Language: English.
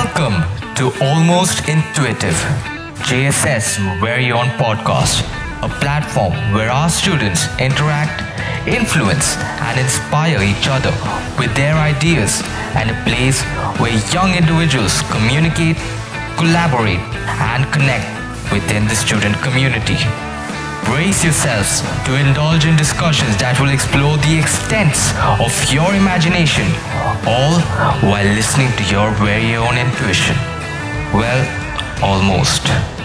Welcome to Almost Intuitive, JSS very own podcast, a platform where our students interact, influence, and inspire each other with their ideas, and a place where young individuals communicate, collaborate, and connect within the student community. Brace yourselves to indulge in discussions that will explore the extents of your imagination, all while listening to your very own intuition. Well, almost.